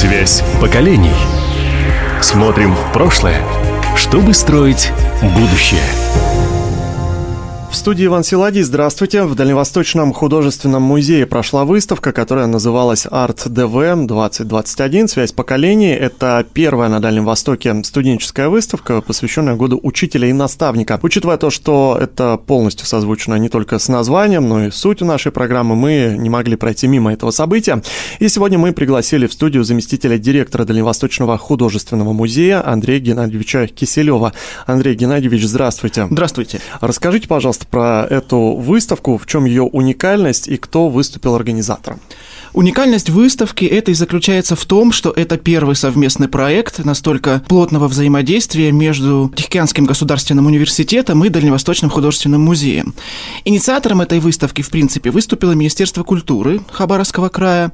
Связь поколений. Смотрим в прошлое, чтобы строить будущее. В студии Иван Силадий. Здравствуйте. В Дальневосточном художественном музее прошла выставка, которая называлась Art DV 2021. Связь поколений. Это первая на Дальнем Востоке студенческая выставка, посвященная году учителя и наставника. Учитывая то, что это полностью созвучно не только с названием, но и сутью нашей программы, мы не могли пройти мимо этого события. И сегодня мы пригласили в студию заместителя директора Дальневосточного художественного музея Андрея Геннадьевича Киселева. Андрей Геннадьевич, здравствуйте. Здравствуйте. Расскажите, пожалуйста, пожалуйста, про эту выставку, в чем ее уникальность и кто выступил организатором. Уникальность выставки это и заключается в том, что это первый совместный проект настолько плотного взаимодействия между Тихоокеанским государственным университетом и Дальневосточным художественным музеем. Инициатором этой выставки, в принципе, выступило Министерство культуры Хабаровского края,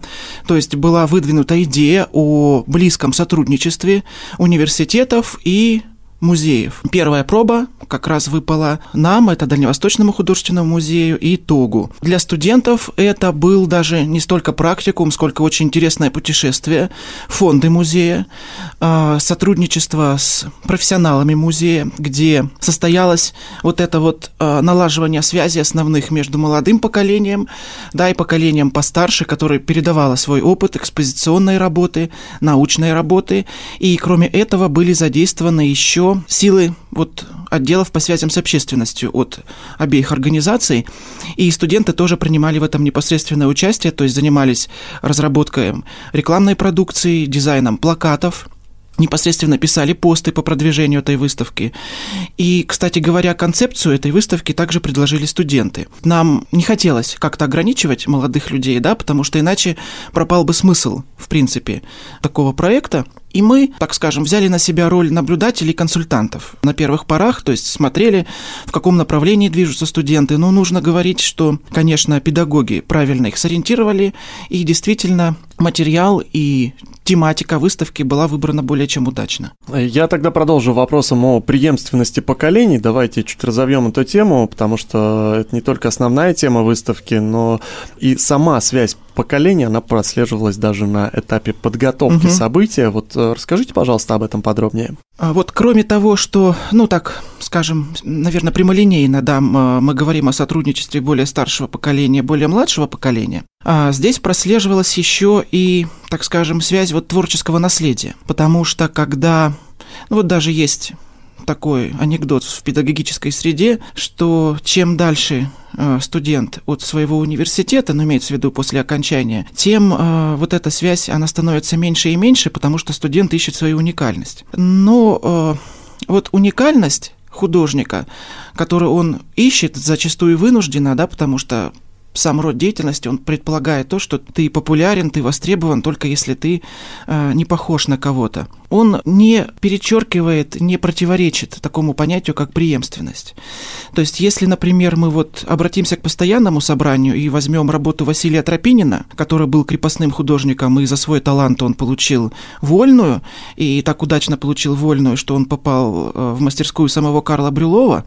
то есть была выдвинута идея о близком сотрудничестве университетов и музеев. Первая проба как раз выпала нам, это Дальневосточному художественному музею и ТОГУ. Для студентов это был даже не столько практикум, сколько очень интересное путешествие, фонды музея, а, сотрудничество с профессионалами музея, где состоялось вот это вот а, налаживание связи основных между молодым поколением, да, и поколением постарше, которое передавало свой опыт экспозиционной работы, научной работы, и кроме этого были задействованы еще силы вот отделов по связям с общественностью от обеих организаций, и студенты тоже принимали в этом непосредственное участие, то есть занимались разработкой рекламной продукции, дизайном плакатов, непосредственно писали посты по продвижению этой выставки. И, кстати говоря, концепцию этой выставки также предложили студенты. Нам не хотелось как-то ограничивать молодых людей, да, потому что иначе пропал бы смысл, в принципе, такого проекта. И мы, так скажем, взяли на себя роль наблюдателей и консультантов на первых порах, то есть смотрели, в каком направлении движутся студенты. Но нужно говорить, что, конечно, педагоги правильно их сориентировали, и действительно материал и тематика выставки была выбрана более чем удачно. Я тогда продолжу вопросом о преемственности поколений. Давайте чуть разовьем эту тему, потому что это не только основная тема выставки, но и сама связь поколений, она прослеживалась даже на этапе подготовки угу. события. Вот э, расскажите, пожалуйста, об этом подробнее. А вот кроме того, что, ну так, скажем, наверное, прямолинейно, да, мы говорим о сотрудничестве более старшего поколения, более младшего поколения, а здесь прослеживалась еще и, так скажем, связь вот творческого наследия. Потому что когда, ну вот даже есть такой анекдот в педагогической среде, что чем дальше э, студент от своего университета, но ну, имеется в виду после окончания, тем э, вот эта связь, она становится меньше и меньше, потому что студент ищет свою уникальность. Но э, вот уникальность художника, которую он ищет, зачастую вынуждена, да, потому что сам род деятельности, он предполагает то, что ты популярен, ты востребован только если ты э, не похож на кого-то. Он не перечеркивает, не противоречит такому понятию, как преемственность. То есть, если, например, мы вот обратимся к постоянному собранию и возьмем работу Василия Тропинина, который был крепостным художником, и за свой талант он получил вольную, и так удачно получил вольную, что он попал э, в мастерскую самого Карла Брюлова,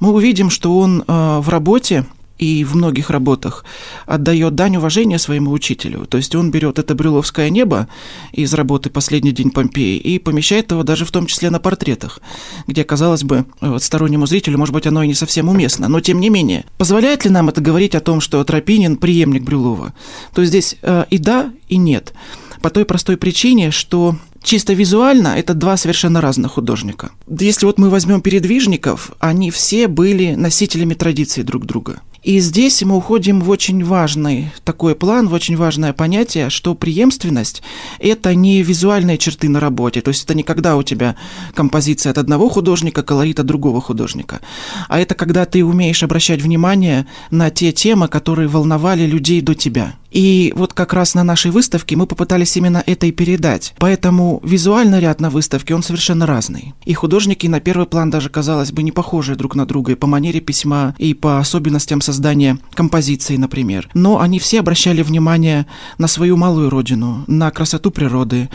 мы увидим, что он э, в работе и в многих работах отдает дань уважения своему учителю. То есть он берет это брюловское небо из работы «Последний день Помпеи» и помещает его даже в том числе на портретах, где, казалось бы, вот стороннему зрителю, может быть, оно и не совсем уместно. Но тем не менее, позволяет ли нам это говорить о том, что Тропинин преемник Брюлова? То есть здесь э, и да, и нет. По той простой причине, что чисто визуально это два совершенно разных художника. Если вот мы возьмем передвижников, они все были носителями традиций друг друга. И здесь мы уходим в очень важный такой план, в очень важное понятие, что преемственность – это не визуальные черты на работе, то есть это не когда у тебя композиция от одного художника, колорит от другого художника, а это когда ты умеешь обращать внимание на те темы, которые волновали людей до тебя. И вот как раз на нашей выставке мы попытались именно это и передать. Поэтому визуальный ряд на выставке, он совершенно разный. И художники на первый план даже, казалось бы, не похожи друг на друга и по манере письма, и по особенностям создания композиции, например. Но они все обращали внимание на свою малую родину, на красоту природы,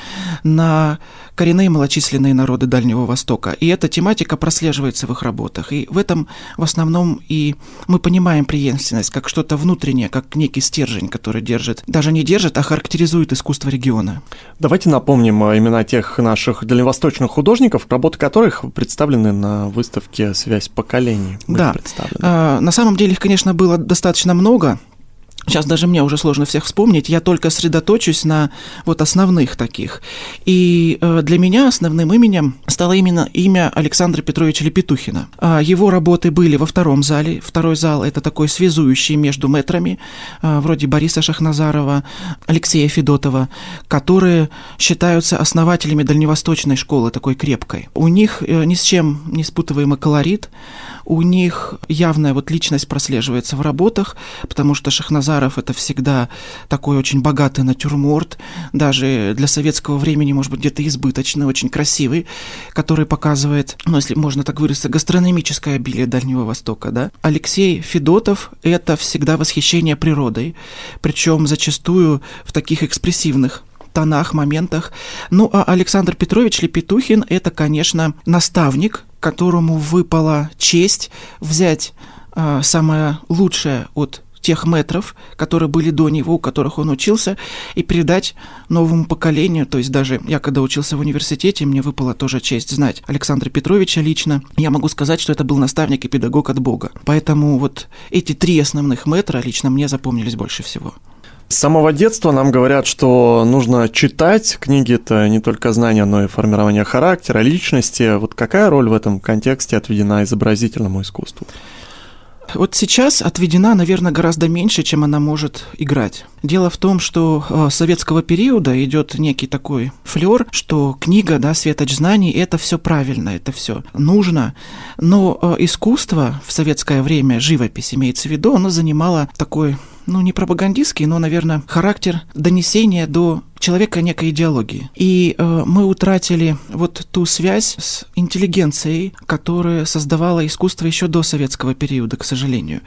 на коренные малочисленные народы Дальнего Востока. И эта тематика прослеживается в их работах. И в этом в основном и мы понимаем преемственность как что-то внутреннее, как некий стержень, который держит, даже не держит, а характеризует искусство региона. Давайте напомним э, имена тех наших дальневосточных художников, работы которых представлены на выставке «Связь поколений». Да, а, на самом деле их, конечно, было достаточно много. Сейчас даже мне уже сложно всех вспомнить, я только сосредоточусь на вот основных таких. И э, для меня основным именем стало именно имя Александра Петровича Лепетухина. А его работы были во втором зале. Второй зал – это такой связующий между метрами, э, вроде Бориса Шахназарова, Алексея Федотова, которые считаются основателями дальневосточной школы, такой крепкой. У них э, ни с чем не спутываемый колорит, у них явная вот личность прослеживается в работах, потому что Шахназаров это всегда такой очень богатый натюрморт, даже для советского времени, может быть, где-то избыточный, очень красивый, который показывает, ну, если можно так выразиться, гастрономическое обилие Дальнего Востока, да. Алексей Федотов – это всегда восхищение природой, причем зачастую в таких экспрессивных тонах, моментах. Ну, а Александр Петрович Лепетухин – это, конечно, наставник, которому выпала честь взять э, самое лучшее от тех метров, которые были до него, у которых он учился, и передать новому поколению. То есть даже я, когда учился в университете, мне выпала тоже честь знать Александра Петровича лично. Я могу сказать, что это был наставник и педагог от Бога. Поэтому вот эти три основных метра лично мне запомнились больше всего. С самого детства нам говорят, что нужно читать. Книги – это не только знания, но и формирование характера, личности. Вот какая роль в этом контексте отведена изобразительному искусству? Вот сейчас отведена, наверное, гораздо меньше, чем она может играть. Дело в том, что э, советского периода идет некий такой флер, что книга, да, светоч знаний, это все правильно, это все нужно. Но э, искусство в советское время, живопись имеется в виду, оно занимало такой ну, не пропагандистский, но, наверное, характер донесения до человека некой идеологии. И э, мы утратили вот ту связь с интеллигенцией, которая создавала искусство еще до советского периода, к сожалению.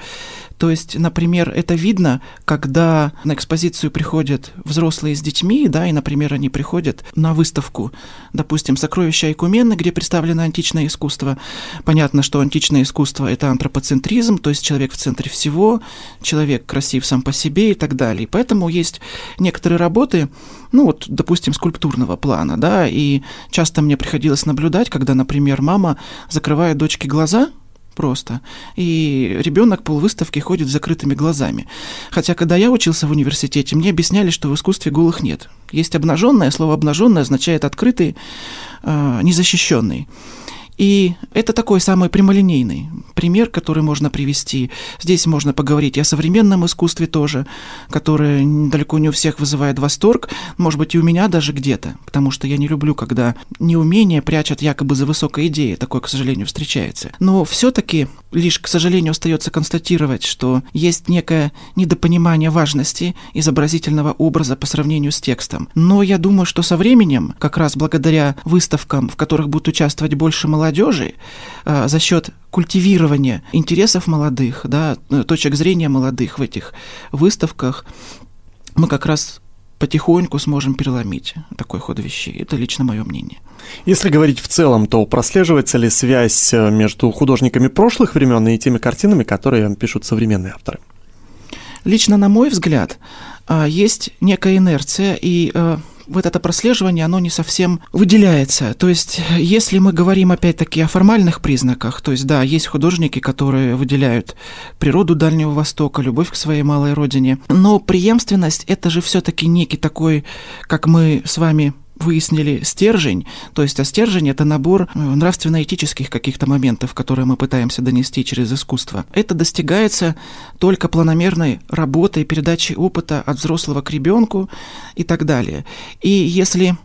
То есть, например, это видно, когда на экспозицию приходят взрослые с детьми, да, и, например, они приходят на выставку, допустим, «Сокровища Айкумены», где представлено античное искусство. Понятно, что античное искусство – это антропоцентризм, то есть человек в центре всего, человек красив сам по себе и так далее. Поэтому есть некоторые работы, ну вот, допустим, скульптурного плана, да, и часто мне приходилось наблюдать, когда, например, мама закрывает дочке глаза – просто. И ребенок полвыставки ходит с закрытыми глазами. Хотя, когда я учился в университете, мне объясняли, что в искусстве голых нет. Есть обнаженное, слово обнаженное означает открытый, э, незащищенный. И это такой самый прямолинейный пример, который можно привести. Здесь можно поговорить и о современном искусстве тоже, которое далеко не у всех вызывает восторг, может быть, и у меня даже где-то, потому что я не люблю, когда неумение прячут якобы за высокой идеей, такое, к сожалению, встречается. Но все-таки лишь, к сожалению, остается констатировать, что есть некое недопонимание важности изобразительного образа по сравнению с текстом. Но я думаю, что со временем, как раз благодаря выставкам, в которых будут участвовать больше молодежи, молодежи а, за счет культивирования интересов молодых, да, э, точек зрения молодых в этих выставках, мы как раз потихоньку сможем переломить такой ход вещей. Это лично мое мнение. Если говорить в целом, то прослеживается ли связь э, между художниками прошлых времен и теми картинами, которые пишут современные авторы? Лично, на мой взгляд, есть некая инерция, и э, вот это прослеживание, оно не совсем выделяется. То есть, если мы говорим опять-таки о формальных признаках, то есть, да, есть художники, которые выделяют природу Дальнего Востока, любовь к своей малой родине, но преемственность – это же все-таки некий такой, как мы с вами выяснили стержень, то есть а стержень это набор э, нравственно-этических каких-то моментов, которые мы пытаемся донести через искусство. Это достигается только планомерной работой, передачей опыта от взрослого к ребенку и так далее. И если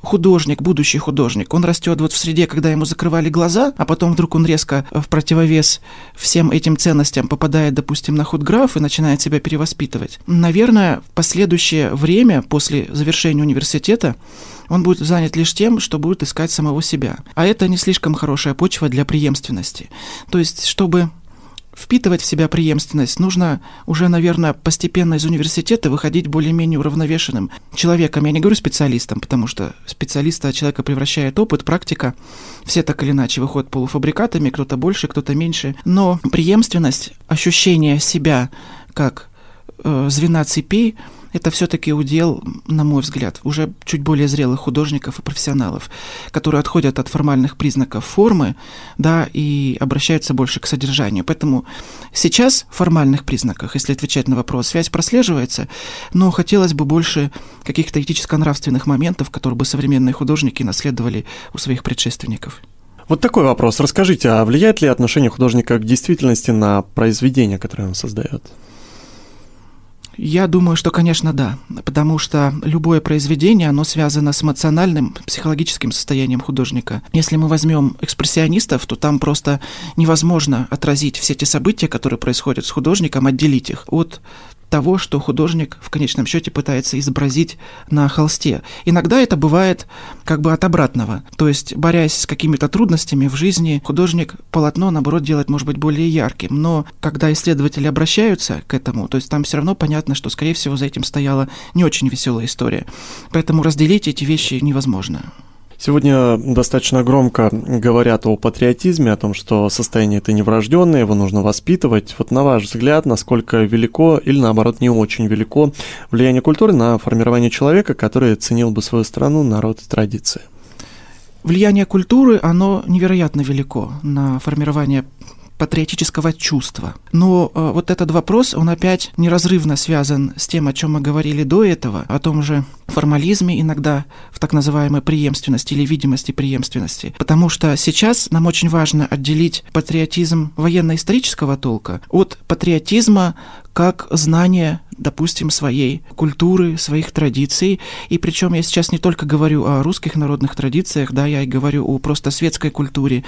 художник, будущий художник, он растет вот в среде, когда ему закрывали глаза, а потом вдруг он резко в противовес всем этим ценностям попадает, допустим, на худграф и начинает себя перевоспитывать. Наверное, в последующее время, после завершения университета, он будет занят лишь тем, что будет искать самого себя. А это не слишком хорошая почва для преемственности. То есть, чтобы впитывать в себя преемственность, нужно уже, наверное, постепенно из университета выходить более-менее уравновешенным человеком. Я не говорю специалистом, потому что специалиста человека превращает опыт, практика. Все так или иначе выходят полуфабрикатами, кто-то больше, кто-то меньше. Но преемственность, ощущение себя как э, звена цепи, это все-таки удел, на мой взгляд, уже чуть более зрелых художников и профессионалов, которые отходят от формальных признаков формы, да, и обращаются больше к содержанию. Поэтому сейчас в формальных признаках, если отвечать на вопрос, связь прослеживается, но хотелось бы больше каких-то этическо-нравственных моментов, которые бы современные художники наследовали у своих предшественников. Вот такой вопрос. Расскажите, а влияет ли отношение художника к действительности на произведение, которое он создает? Я думаю, что, конечно, да, потому что любое произведение, оно связано с эмоциональным, психологическим состоянием художника. Если мы возьмем экспрессионистов, то там просто невозможно отразить все те события, которые происходят с художником, отделить их от того, что художник в конечном счете пытается изобразить на холсте. Иногда это бывает как бы от обратного. То есть, борясь с какими-то трудностями в жизни, художник полотно, наоборот, делает, может быть, более ярким. Но когда исследователи обращаются к этому, то есть там все равно понятно, что, скорее всего, за этим стояла не очень веселая история. Поэтому разделить эти вещи невозможно. Сегодня достаточно громко говорят о патриотизме, о том, что состояние это неврожденное, его нужно воспитывать. Вот на ваш взгляд, насколько велико или наоборот не очень велико влияние культуры на формирование человека, который ценил бы свою страну, народ и традиции? Влияние культуры, оно невероятно велико на формирование патриотического чувства. Но э, вот этот вопрос, он опять неразрывно связан с тем, о чем мы говорили до этого, о том же формализме иногда в так называемой преемственности или видимости преемственности. Потому что сейчас нам очень важно отделить патриотизм военно-исторического толка от патриотизма как знание, допустим, своей культуры, своих традиций. И причем я сейчас не только говорю о русских народных традициях, да, я и говорю о просто светской культуре.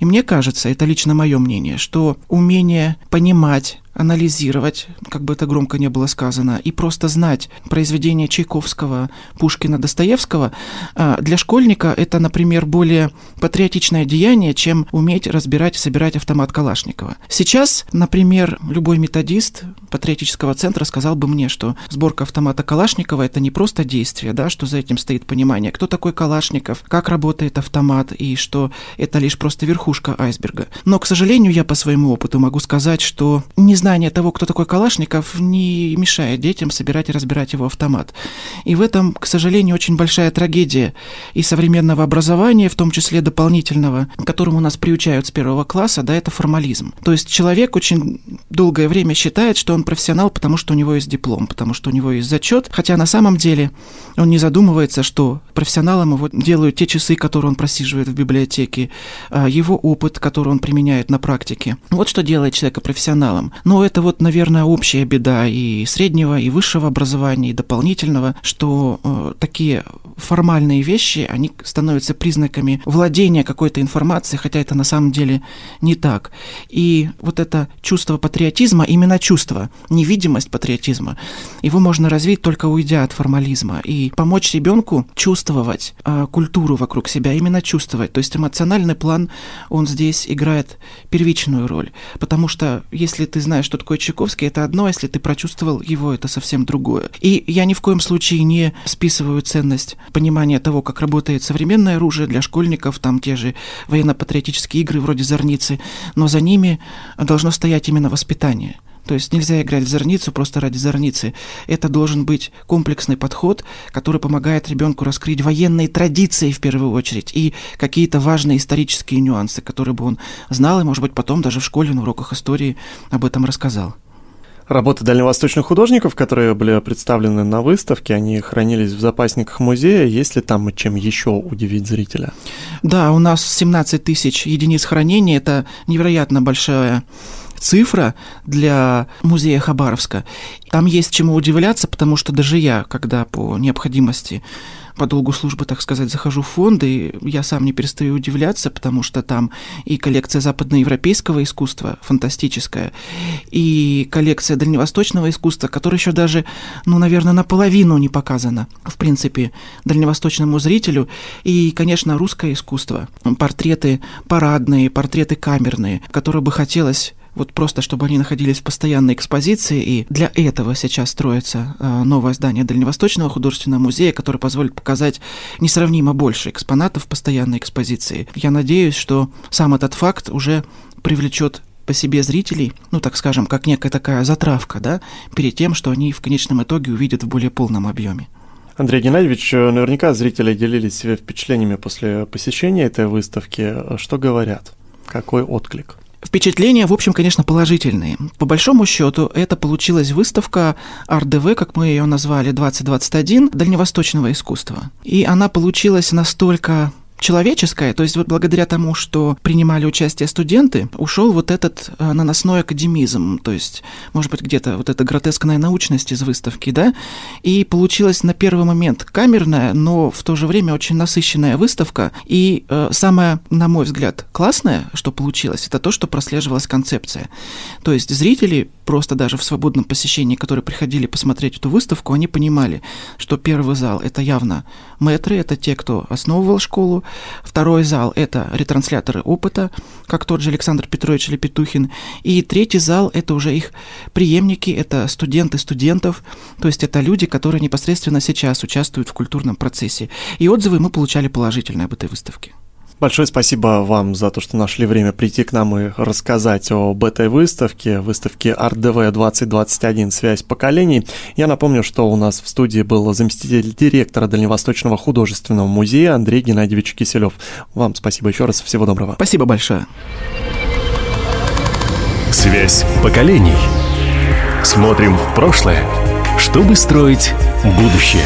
И мне кажется, это лично мое мнение, что умение понимать анализировать, как бы это громко не было сказано, и просто знать произведения Чайковского, Пушкина, Достоевского, а, для школьника это, например, более патриотичное деяние, чем уметь разбирать и собирать автомат Калашникова. Сейчас, например, любой методист патриотического центра сказал бы мне, что сборка автомата Калашникова это не просто действие, да, что за этим стоит понимание, кто такой Калашников, как работает автомат, и что это лишь просто верхушка айсберга. Но, к сожалению, я по своему опыту могу сказать, что не знание того, кто такой Калашников, не мешает детям собирать и разбирать его автомат. И в этом, к сожалению, очень большая трагедия и современного образования, в том числе дополнительного, которому нас приучают с первого класса, да, это формализм. То есть человек очень долгое время считает, что он профессионал, потому что у него есть диплом, потому что у него есть зачет, хотя на самом деле он не задумывается, что профессионалом его делают те часы, которые он просиживает в библиотеке, а, его опыт, который он применяет на практике. Вот что делает человека профессионалом. Но это вот, наверное, общая беда и среднего, и высшего образования, и дополнительного, что э, такие формальные вещи, они становятся признаками владения какой-то информацией, хотя это на самом деле не так. И вот это чувство патриотизма, именно чувство, невидимость патриотизма, его можно развить только уйдя от формализма и помочь ребенку чувствовать э, культуру вокруг себя, именно чувствовать. То есть эмоциональный план, он здесь играет первичную роль, потому что если ты знаешь, знаешь, что такое Чайковский, это одно, если ты прочувствовал его, это совсем другое. И я ни в коем случае не списываю ценность понимания того, как работает современное оружие для школьников, там те же военно-патриотические игры вроде «Зорницы», но за ними должно стоять именно воспитание. То есть нельзя играть в зорницу просто ради зорницы. Это должен быть комплексный подход, который помогает ребенку раскрыть военные традиции в первую очередь и какие-то важные исторические нюансы, которые бы он знал и, может быть, потом даже в школе на уроках истории об этом рассказал. Работы дальневосточных художников, которые были представлены на выставке, они хранились в запасниках музея. Есть ли там чем еще удивить зрителя? Да, у нас 17 тысяч единиц хранения. Это невероятно большая цифра для музея Хабаровска. Там есть чему удивляться, потому что даже я, когда по необходимости по долгу службы, так сказать, захожу в фонды, я сам не перестаю удивляться, потому что там и коллекция западноевропейского искусства фантастическая, и коллекция дальневосточного искусства, которая еще даже, ну, наверное, наполовину не показана, в принципе, дальневосточному зрителю, и, конечно, русское искусство, портреты парадные, портреты камерные, которые бы хотелось вот просто чтобы они находились в постоянной экспозиции, и для этого сейчас строится э, новое здание Дальневосточного художественного музея, которое позволит показать несравнимо больше экспонатов в постоянной экспозиции. Я надеюсь, что сам этот факт уже привлечет по себе зрителей, ну, так скажем, как некая такая затравка, да, перед тем, что они в конечном итоге увидят в более полном объеме. Андрей Геннадьевич, наверняка зрители делились впечатлениями после посещения этой выставки. Что говорят? Какой отклик? Впечатления, в общем, конечно, положительные. По большому счету, это получилась выставка РДВ, как мы ее назвали, 2021, дальневосточного искусства. И она получилась настолько человеческое, то есть вот благодаря тому, что принимали участие студенты, ушел вот этот э, наносной академизм, то есть, может быть, где-то вот эта гротескная научность из выставки, да, и получилась на первый момент камерная, но в то же время очень насыщенная выставка, и э, самое, на мой взгляд, классное, что получилось, это то, что прослеживалась концепция. То есть зрители просто даже в свободном посещении, которые приходили посмотреть эту выставку, они понимали, что первый зал – это явно мэтры, это те, кто основывал школу, второй зал – это ретрансляторы опыта, как тот же Александр Петрович Лепетухин, и третий зал – это уже их преемники, это студенты студентов, то есть это люди, которые непосредственно сейчас участвуют в культурном процессе. И отзывы мы получали положительные об этой выставке. Большое спасибо вам за то, что нашли время прийти к нам и рассказать об этой выставке, выставке АрtДВ 2021 «Связь поколений». Я напомню, что у нас в студии был заместитель директора Дальневосточного художественного музея Андрей Геннадьевич Киселев. Вам спасибо еще раз, всего доброго. Спасибо большое. «Связь поколений». Смотрим в прошлое, чтобы строить будущее.